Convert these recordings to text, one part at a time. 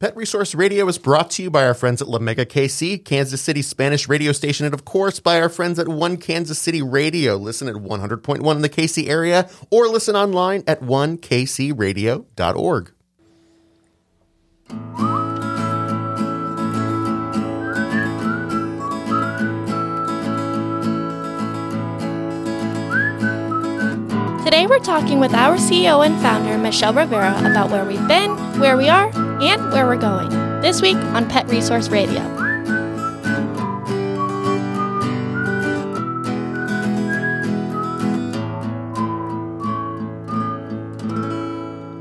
Pet Resource Radio is brought to you by our friends at La Mega KC, Kansas City Spanish radio station, and of course by our friends at One Kansas City Radio. Listen at 100.1 in the KC area or listen online at onekcradio.org. Today we're talking with our CEO and founder, Michelle Rivera, about where we've been, where we are, and where we're going. This week on Pet Resource Radio.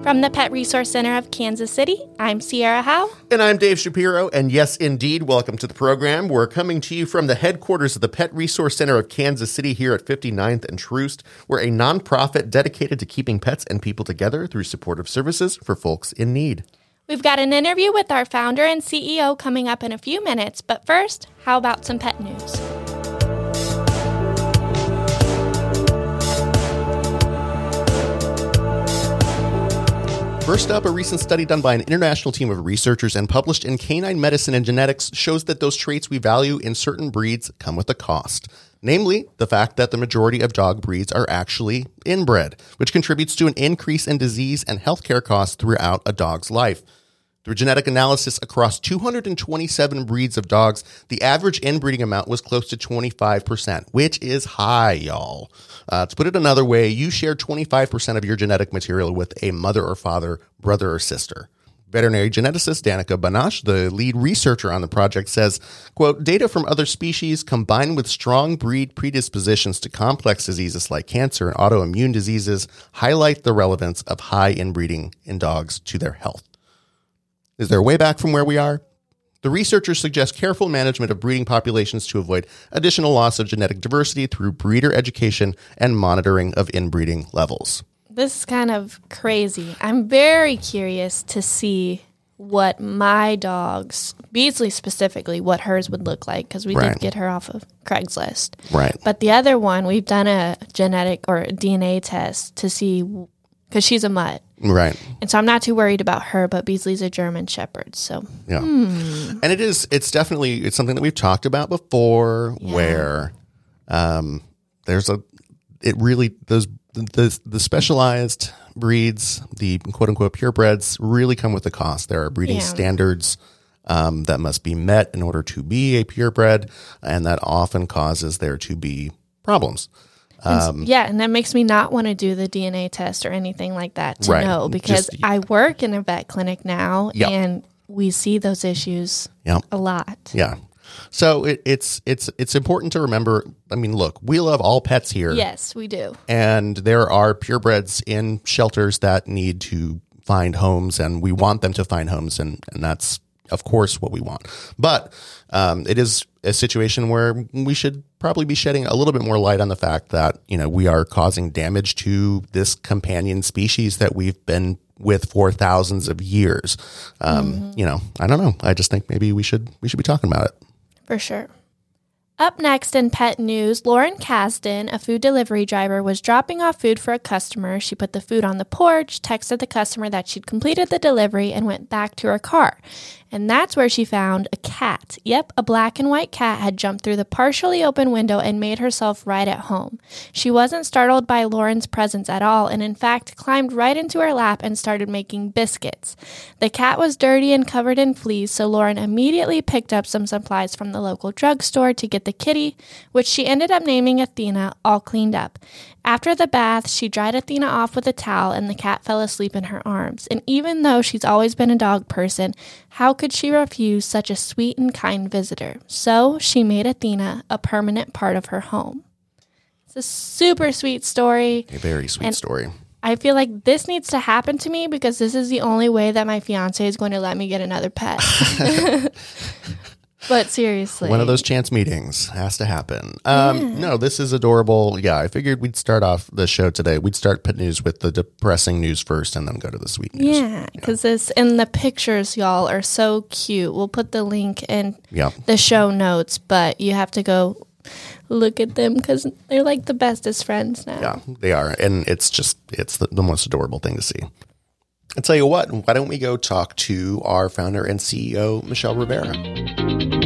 From the Pet Resource Center of Kansas City, I'm Sierra Howe. And I'm Dave Shapiro. And yes, indeed, welcome to the program. We're coming to you from the headquarters of the Pet Resource Center of Kansas City here at 59th and Troost. We're a nonprofit dedicated to keeping pets and people together through supportive services for folks in need. We've got an interview with our founder and CEO coming up in a few minutes, but first, how about some pet news? First up, a recent study done by an international team of researchers and published in Canine Medicine and Genetics shows that those traits we value in certain breeds come with a cost. Namely, the fact that the majority of dog breeds are actually inbred, which contributes to an increase in disease and healthcare costs throughout a dog's life. Through genetic analysis across 227 breeds of dogs, the average inbreeding amount was close to 25%, which is high, y'all. Uh, to put it another way, you share 25% of your genetic material with a mother or father, brother or sister. Veterinary geneticist Danika Bannasch, the lead researcher on the project, says, quote, data from other species combined with strong breed predispositions to complex diseases like cancer and autoimmune diseases highlight the relevance of high inbreeding in dogs to their health. Is there a way back from where we are? The researchers suggest careful management of breeding populations to avoid additional loss of genetic diversity through breeder education and monitoring of inbreeding levels. This is kind of crazy. I'm very curious to see what my dog's, Beasley specifically, what hers would look like because we Right. did get her off of Craigslist. Right. But the other one, we've done a genetic or a DNA test to see because she's a mutt. Right. And so I'm not too worried about her, but Beasley's a German Shepherd. So Yeah. And it is it's definitely it's something that we've talked about before where um there's a it really those the the specialized breeds, the quote unquote purebreds really come with a cost. There are breeding Yeah. standards um, that must be met in order to be a purebred, and that often causes there to be problems. Um, yeah, and that makes me not want to do the DNA test or anything like that to Right. know because Just- I work in a vet clinic now Yep. and we see those issues Yeah. a lot. Yeah. So it, it's it's it's important to remember. I mean, look, we love all pets here. Yes, we do. and there are purebreds in shelters that need to find homes and we want them to find homes and, and that's of course what we want but um, it is a situation where we should probably be shedding a little bit more light on the fact that you know we are causing damage to this companion species that we've been with for thousands of years um, you know i don't know i just think maybe we should we should be talking about it For sure. Up next in pet news, Lauren Kasdan, a food delivery driver, was dropping off food for a customer. She put the food on the porch, texted the customer that she'd completed the delivery, and went back to her car. And that's where she found a cat. Yep, a black and white cat had jumped through the partially open window and made herself right at home. She wasn't startled by Lauren's presence at all, and in fact climbed right into her lap and started making biscuits. The cat was dirty and covered in fleas, so Lauren immediately picked up some supplies from the local drugstore to get the kitty, which she ended up naming Athena, all cleaned up. After the bath, she dried Athena off with a towel and the cat fell asleep in her arms. And even though she's always been a dog person, how could she refuse such a sweet and kind visitor? So she made Athena a permanent part of her home. It's a super sweet story. a very sweet And- story I feel like this needs to happen to me because this is the only way that my fiance is going to let me get another pet. but seriously, One of those chance meetings has to happen. Um, No, this is adorable. Yeah, I figured we'd start off the show today. We'd start pet news with the depressing news first, and then go to the sweet news. Yeah, because this and the pictures, y'all, are so cute. We'll put the link in Yeah. the show notes, but you have to go look at them because they're like the bestest friends now. Yeah, they are, and it's just it's the, the most adorable thing to see. I tell you what, why don't we go talk to our founder and CEO, Michelle Rivera?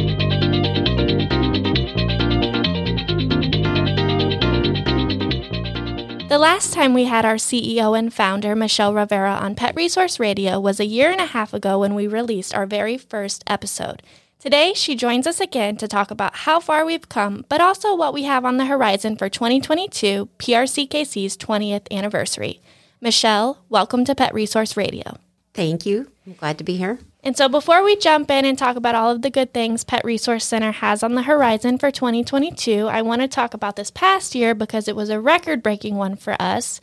The last time we had our CEO and founder, Michelle Rivera, on Pet Resource Radio was a year and a half ago when we released our very first episode. Today, she joins us again to talk about how far we've come, but also what we have on the horizon for 2022, PRCKC's 20th anniversary. Michelle, welcome to Pet Resource Radio. Thank you. I'm glad to be here. And so, before we jump in and talk about all of the good things Pet Resource Center has on the horizon for 2022, I want to talk about this past year because it was a record breaking one for us.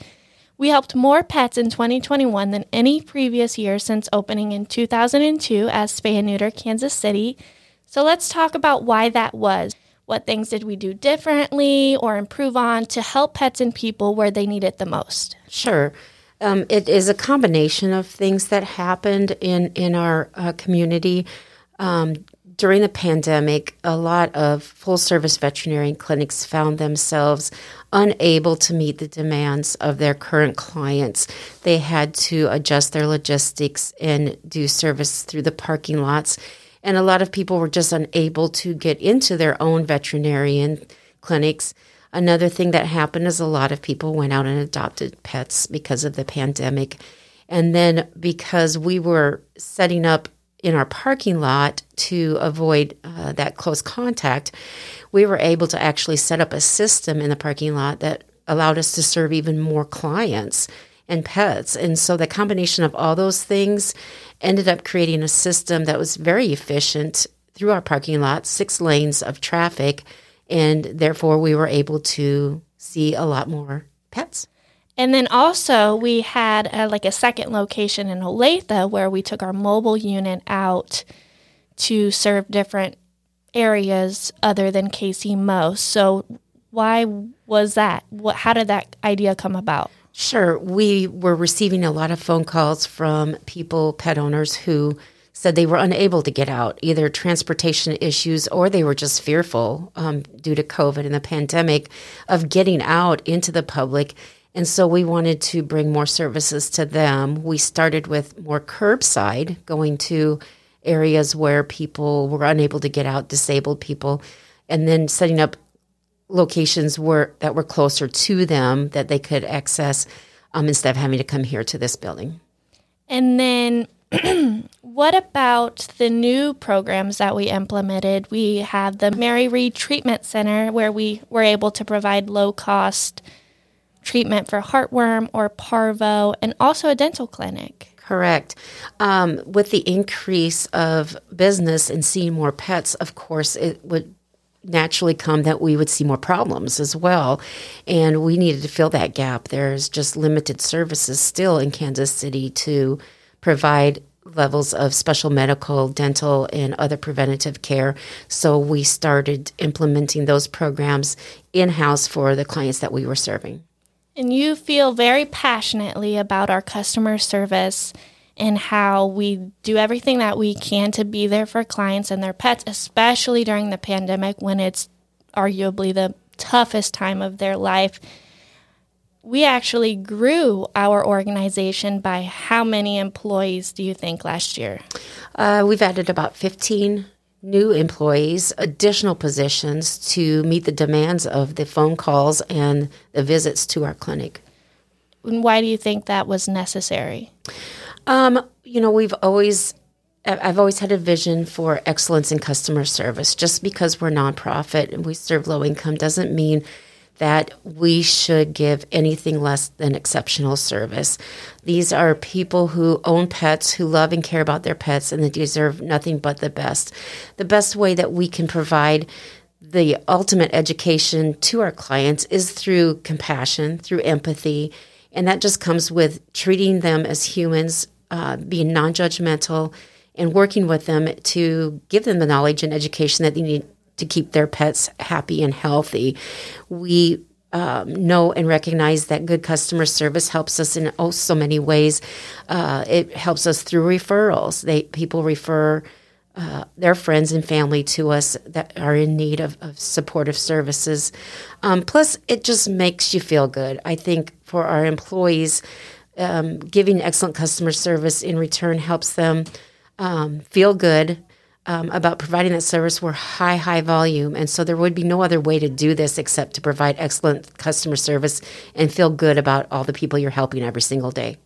We helped more pets in 2021 than any previous year since opening in 2002 as Spay and Neuter Kansas City. So, let's talk about why that was. What things did we do differently or improve on to help pets and people where they need it the most? Sure. Um, it is a combination of things that happened in in our uh, community um, during the pandemic. A lot of full service veterinarian clinics found themselves unable to meet the demands of their current clients. They had to adjust their logistics and do service through the parking lots, and a lot of people were just unable to get into their own veterinarian clinics. Another thing that happened is a lot of people went out and adopted pets because of the pandemic. And then because we were setting up in our parking lot to avoid uh, that close contact, we were able to actually set up a system in the parking lot that allowed us to serve even more clients and pets. And so the combination of all those things ended up creating a system that was very efficient through our parking lot, six lanes of traffic and therefore we were able to see a lot more pets. And then also we had a, like a second location in Olathe where we took our mobile unit out to serve different areas other than KC Mo. So why was that? What, how did that idea come about? Sure. We were receiving a lot of phone calls from people, pet owners who said they were unable to get out, either transportation issues or they were just fearful um, due to COVID and the pandemic of getting out into the public. And so we wanted to bring more services to them. We started with more curbside, going to areas where people were unable to get out, disabled people, and then setting up locations where that were closer to them that they could access um, instead of having to come here to this building. And then what about the new programs that we implemented? We have the Mary Reed Treatment Center where we were able to provide low cost treatment for heartworm or parvo and also a dental clinic. Correct. Um, with the increase of business and seeing more pets, of course, it would naturally come that we would see more problems as well. And we needed to fill that gap. There's just limited services still in Kansas City to provide levels of special medical, dental, and other preventative care. So we started implementing those programs in house for the clients that we were serving. And you feel very passionately about our customer service and how we do everything that we can to be there for clients and their pets, especially during the pandemic when it's arguably the toughest time of their life we actually grew our organization by how many employees do you think last year? Uh, we've added about 15 new employees, additional positions to meet the demands of the phone calls and the visits to our clinic. And why do you think that was necessary? Um, you know, we've always I've always had a vision for excellence in customer service. Just because we're nonprofit and we serve low income doesn't mean that we should give anything less than exceptional service. These are people who own pets, who love and care about their pets, and they deserve nothing but the best. The best way that we can provide the ultimate education to our clients is through compassion, through empathy, and that just comes with treating them as humans, uh, being non judgmental, and working with them to give them the knowledge and education that they need to keep their pets happy and healthy. We um, know and recognize that good customer service helps us in oh so many ways. Uh, it helps us through referrals. They people refer uh, their friends and family to us that are in need of, of supportive services. Um, plus, it just makes you feel good. I think for our employees, um, giving excellent customer service in return helps them um, feel good um, about providing that service were high, high volume. And so there would be no other way to do this except to provide excellent customer service and feel good about all the people you're helping every single day.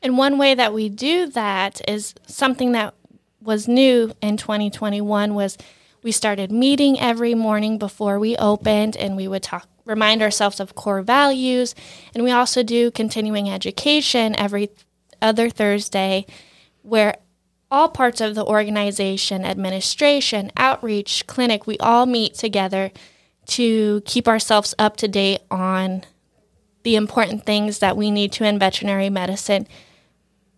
And one way that we do that is something that was new in 2021 was we started meeting every morning before we opened and we would talk remind ourselves of core values and we also do continuing education every other Thursday where all parts of the organization, administration, outreach, clinic, we all meet together to keep ourselves up to date on the important things that we need to in veterinary medicine.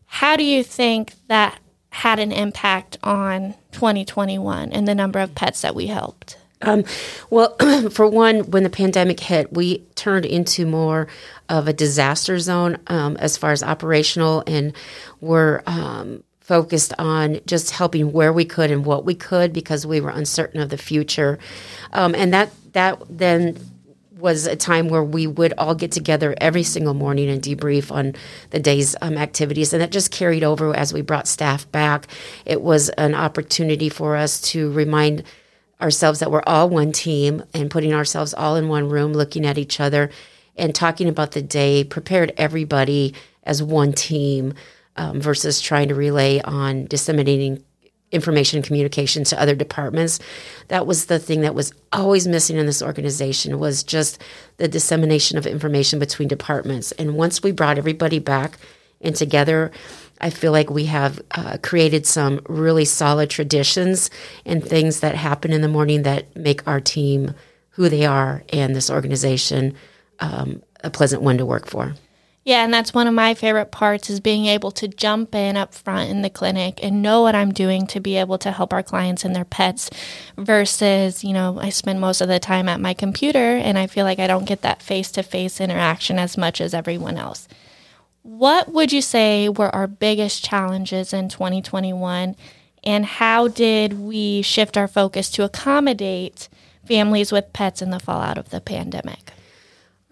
How do you think that had an impact on 2021 and the number of pets that we helped? Um, well, for one, when the pandemic hit, we turned into more of a disaster zone um, as far as operational, and were um, focused on just helping where we could and what we could because we were uncertain of the future. Um, and that that then was a time where we would all get together every single morning and debrief on the day's um, activities. And that just carried over as we brought staff back. It was an opportunity for us to remind ourselves that we're all one team and putting ourselves all in one room, looking at each other and talking about the day, prepared everybody as one team um, versus trying to relay on disseminating information and communication to other departments. That was the thing that was always missing in this organization was just the dissemination of information between departments. And once we brought everybody back and together i feel like we have uh, created some really solid traditions and things that happen in the morning that make our team who they are and this organization um, a pleasant one to work for yeah, and that's one of my favorite parts is being able to jump in up front in the clinic and know what I'm doing to be able to help our clients and their pets versus, you know, I spend most of the time at my computer and I feel like I don't get that face-to-face interaction as much as everyone else. What would you say were our biggest challenges in 2021 and how did we shift our focus to accommodate families with pets in the fallout of the pandemic?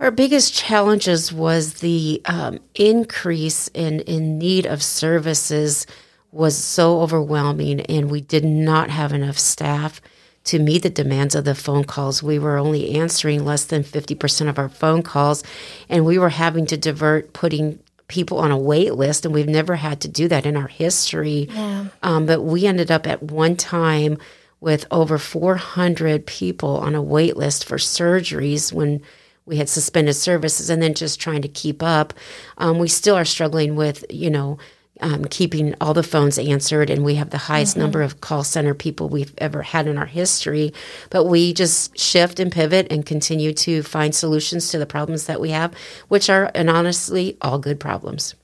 Our biggest challenges was the um, increase in, in need of services was so overwhelming, and we did not have enough staff to meet the demands of the phone calls. We were only answering less than 50% of our phone calls, and we were having to divert putting people on a wait list, and we've never had to do that in our history. Yeah. Um, but we ended up at one time with over 400 people on a wait list for surgeries when we had suspended services and then just trying to keep up. Um, we still are struggling with, you know, um, keeping all the phones answered, and we have the highest mm-hmm. number of call center people we've ever had in our history. But we just shift and pivot and continue to find solutions to the problems that we have, which are, and honestly, all good problems.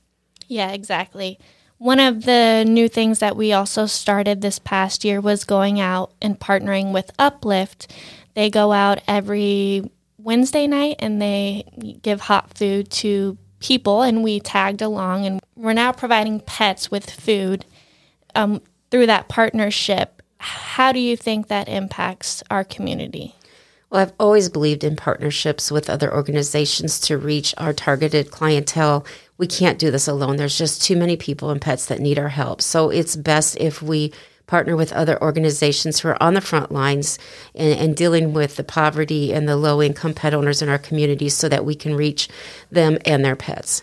Yeah, exactly. One of the new things that we also started this past year was going out and partnering with Uplift. They go out every Wednesday night and they give hot food to people, and we tagged along. And we're now providing pets with food um, through that partnership. How do you think that impacts our community? Well, I've always believed in partnerships with other organizations to reach our targeted clientele. We can't do this alone. There's just too many people and pets that need our help. So it's best if we partner with other organizations who are on the front lines and, and dealing with the poverty and the low income pet owners in our communities so that we can reach them and their pets.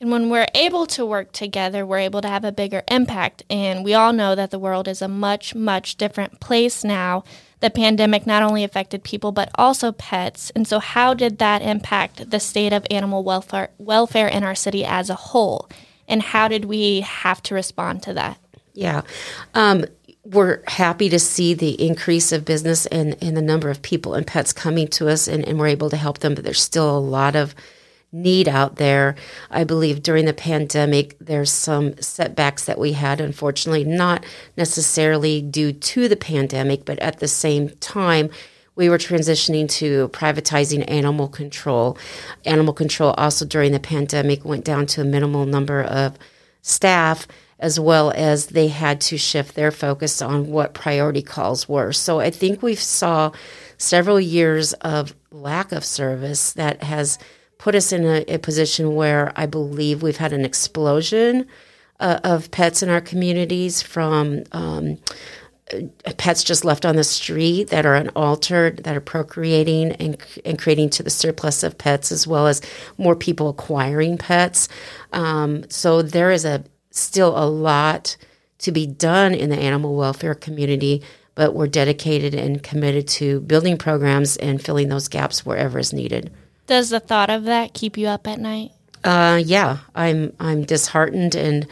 And when we're able to work together, we're able to have a bigger impact. And we all know that the world is a much, much different place now. The pandemic not only affected people, but also pets. And so, how did that impact the state of animal welfare, welfare in our city as a whole? And how did we have to respond to that? Yeah. Um, we're happy to see the increase of business and, and the number of people and pets coming to us, and, and we're able to help them, but there's still a lot of need out there. I believe during the pandemic, there's some setbacks that we had, unfortunately, not necessarily due to the pandemic, but at the same time, we were transitioning to privatizing animal control. Animal control also during the pandemic went down to a minimal number of staff as well as they had to shift their focus on what priority calls were. So I think we saw several years of lack of service that has put us in a, a position where I believe we've had an explosion uh, of pets in our communities from um, pets just left on the street that are unaltered, that are procreating and, and creating to the surplus of pets, as well as more people acquiring pets. Um, so there is a still a lot to be done in the animal welfare community, but we're dedicated and committed to building programs and filling those gaps wherever is needed. Does the thought of that keep you up at night? Uh, yeah, I'm I'm disheartened and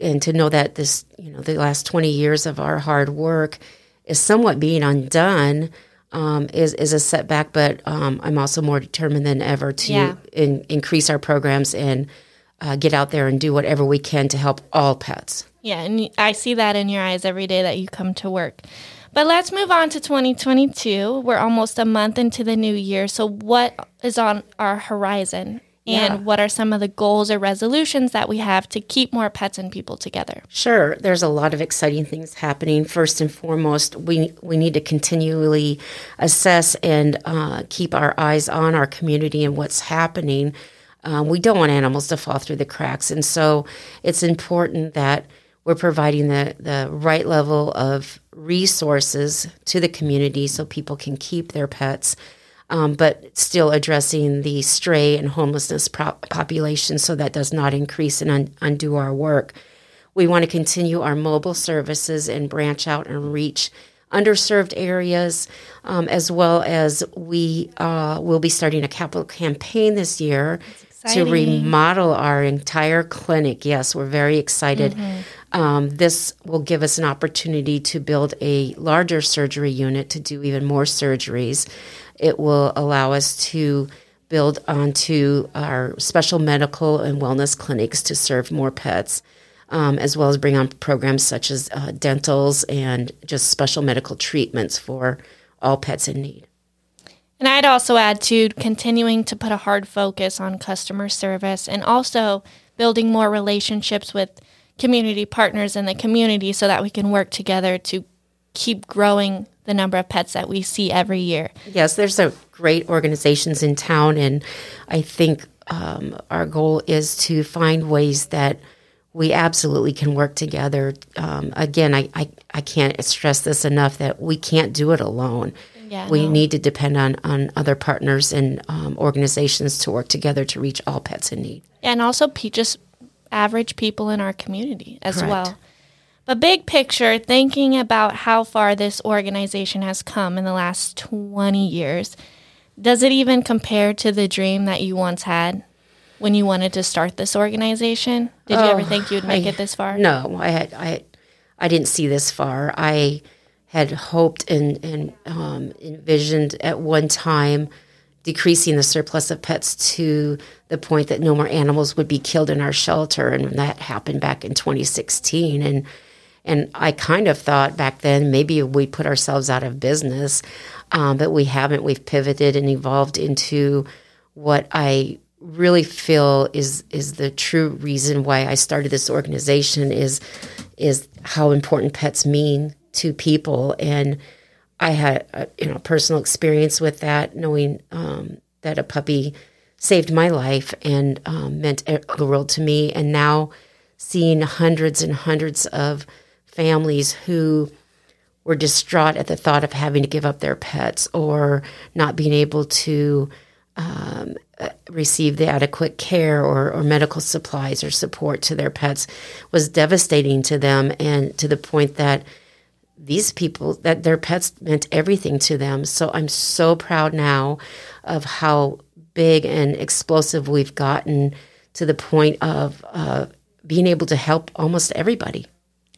and to know that this, you know, the last 20 years of our hard work is somewhat being undone um, is, is a setback, but um, I'm also more determined than ever to Yeah. in, increase our programs and uh, get out there and do whatever we can to help all pets. Yeah, and I see that in your eyes every day that you come to work. But let's move on to 2022. We're almost a month into the new year. So, what is on our horizon? And Yeah. what are some of the goals or resolutions that we have to keep more pets and people together? Sure, there's a lot of exciting things happening. First and foremost, we we need to continually assess and uh, keep our eyes on our community and what's happening. Um, we don't want animals to fall through the cracks, and so it's important that we're providing the the right level of resources to the community so people can keep their pets um, but still addressing the stray and homelessness pro- population so that does not increase and un- undo our work. We want to continue our mobile services and branch out and reach underserved areas, um, as well as we uh, will be starting a capital campaign this year to remodel our entire clinic. Yes, we're very excited. Um, this will give us an opportunity to build a larger surgery unit to do even more surgeries. It will allow us to build onto our special medical and wellness clinics to serve more pets, um, as well as bring on programs such as uh, dentals and just special medical treatments for all pets in need. And I'd also add to continuing to put a hard focus on customer service and also building more relationships with community partners in the community so that we can work together to keep growing the number of pets that we see every year. Yes, there's a great organizations in town, and I think um, our goal is to find ways that we absolutely can work together. Um, again, I, I, I can't stress this enough that we can't do it alone. Yeah, we no. need to depend on, on other partners and um, organizations to work together to reach all pets in need. and also pe- just average people in our community as Correct. well. But big picture, thinking about how far this organization has come in the last 20 years, does it even compare to the dream that you once had when you wanted to start this organization? Did you ever Oh, think you would make I- it this far? No, I had I I didn't see this far. I had hoped and and um, envisioned at one time decreasing the surplus of pets to the point that no more animals would be killed in our shelter, and that happened back in 2016. And and I kind of thought back then maybe we put ourselves out of business, um, but we haven't. We've pivoted and evolved into what I really feel is is the true reason why I started this organization is is how important pets mean to people. And I had a, you know personal experience with that knowing um, that a puppy saved my life and um, meant the world to me. And now seeing hundreds and hundreds of families who were distraught at the thought of having to give up their pets or not being able to um, uh, receive the adequate care or, or medical supplies or support to their pets was devastating to them and to the point that these people that their pets meant everything to them so i'm so proud now of how big and explosive we've gotten to the point of uh, being able to help almost everybody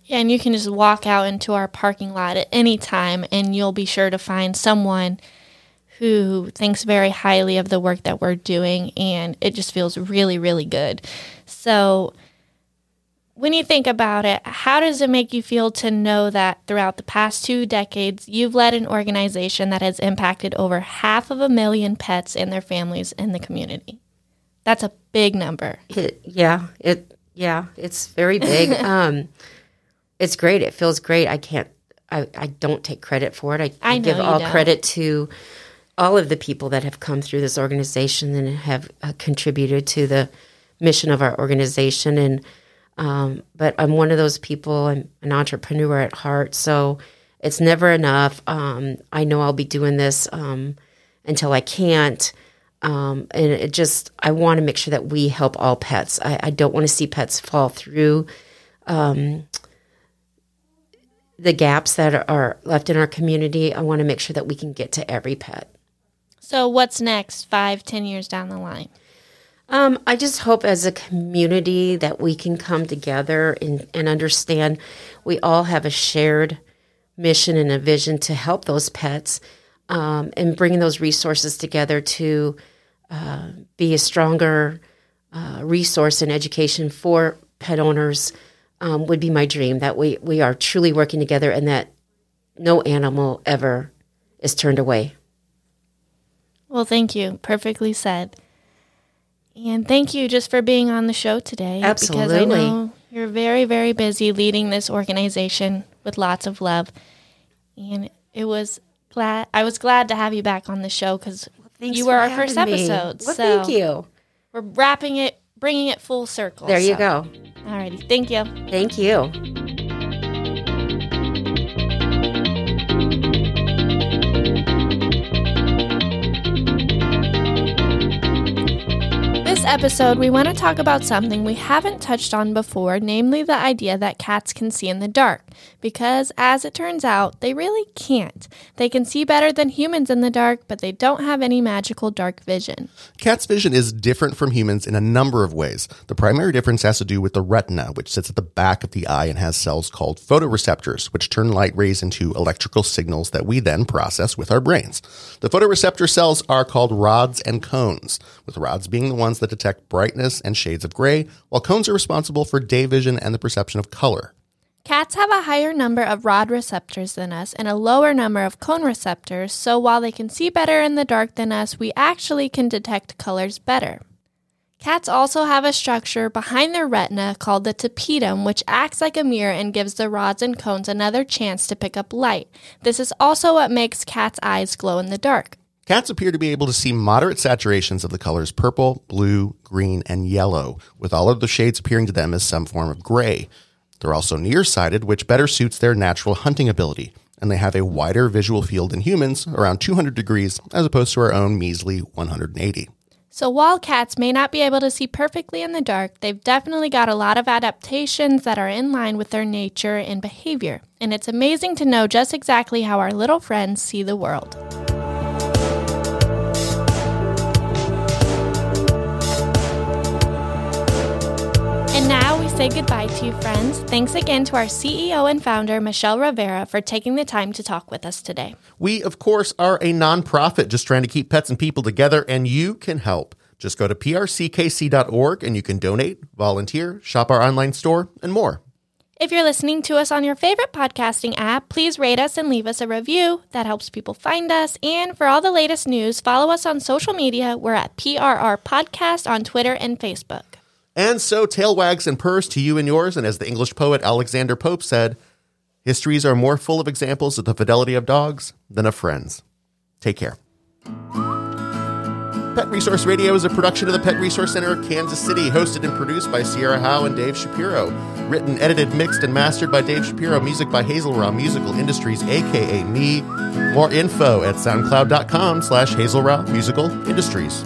Yeah, and you can just walk out into our parking lot at any time and you'll be sure to find someone who thinks very highly of the work that we're doing and it just feels really really good. So when you think about it, how does it make you feel to know that throughout the past two decades, you've led an organization that has impacted over half of a million pets and their families in the community? That's a big number. It, yeah, it yeah, it's very big. um, it's great. It feels great. I can't. I, I don't take credit for it. I, I give all don't. credit to all of the people that have come through this organization and have uh, contributed to the mission of our organization. And um, but I'm one of those people. I'm an entrepreneur at heart, so it's never enough. Um, I know I'll be doing this um, until I can't. Um, and it just, I want to make sure that we help all pets. I, I don't want to see pets fall through um, the gaps that are, left in our community. I want to make sure that we can get to every pet. So, what's next five, ten years down the line? Um, I just hope as a community that we can come together and, and understand we all have a shared mission and a vision to help those pets um, and bringing those resources together to uh, be a stronger uh, resource and education for pet owners um, would be my dream that we, we are truly working together and that no animal ever is turned away. Well, thank you. Perfectly said. And thank you just for being on the show today. Absolutely. Because I know you're very, very busy leading this organization with lots of love. And it was glad I was glad to have you back on the show because Thanks you were our first episode. Well, so thank you. We're wrapping it, bringing it full circle. There you so- go. Alrighty, thank you. Thank you. This episode, we want to talk about something we haven't touched on before, namely the idea that cats can see in the dark. Because, as it turns out, they really can't. They can see better than humans in the dark, but they don't have any magical dark vision. Cat's vision is different from humans in a number of ways. The primary difference has to do with the retina, which sits at the back of the eye and has cells called photoreceptors, which turn light rays into electrical signals that we then process with our brains. The photoreceptor cells are called rods and cones, with rods being the ones that detect brightness and shades of gray, while cones are responsible for day vision and the perception of color. Cats have a higher number of rod receptors than us and a lower number of cone receptors, so while they can see better in the dark than us, we actually can detect colors better. Cats also have a structure behind their retina called the tapetum, which acts like a mirror and gives the rods and cones another chance to pick up light. This is also what makes cats' eyes glow in the dark. Cats appear to be able to see moderate saturations of the colors purple, blue, green, and yellow, with all of the shades appearing to them as some form of gray. They're also nearsighted, which better suits their natural hunting ability, and they have a wider visual field than humans, around 200 degrees, as opposed to our own measly 180. So while cats may not be able to see perfectly in the dark, they've definitely got a lot of adaptations that are in line with their nature and behavior. And it's amazing to know just exactly how our little friends see the world. Say goodbye to you, friends. Thanks again to our CEO and founder, Michelle Rivera, for taking the time to talk with us today. We, of course, are a nonprofit just trying to keep pets and people together, and you can help. Just go to prckc.org and you can donate, volunteer, shop our online store, and more. If you're listening to us on your favorite podcasting app, please rate us and leave us a review. That helps people find us. And for all the latest news, follow us on social media. We're at PRR Podcast on Twitter and Facebook. And so, tail wags and purrs to you and yours. And as the English poet Alexander Pope said, histories are more full of examples of the fidelity of dogs than of friends. Take care. Pet Resource Radio is a production of the Pet Resource Center of Kansas City, hosted and produced by Sierra Howe and Dave Shapiro. Written, edited, mixed, and mastered by Dave Shapiro. Music by Hazel Raw Musical Industries, aka me. More info at soundcloud.com slash Hazel Musical Industries.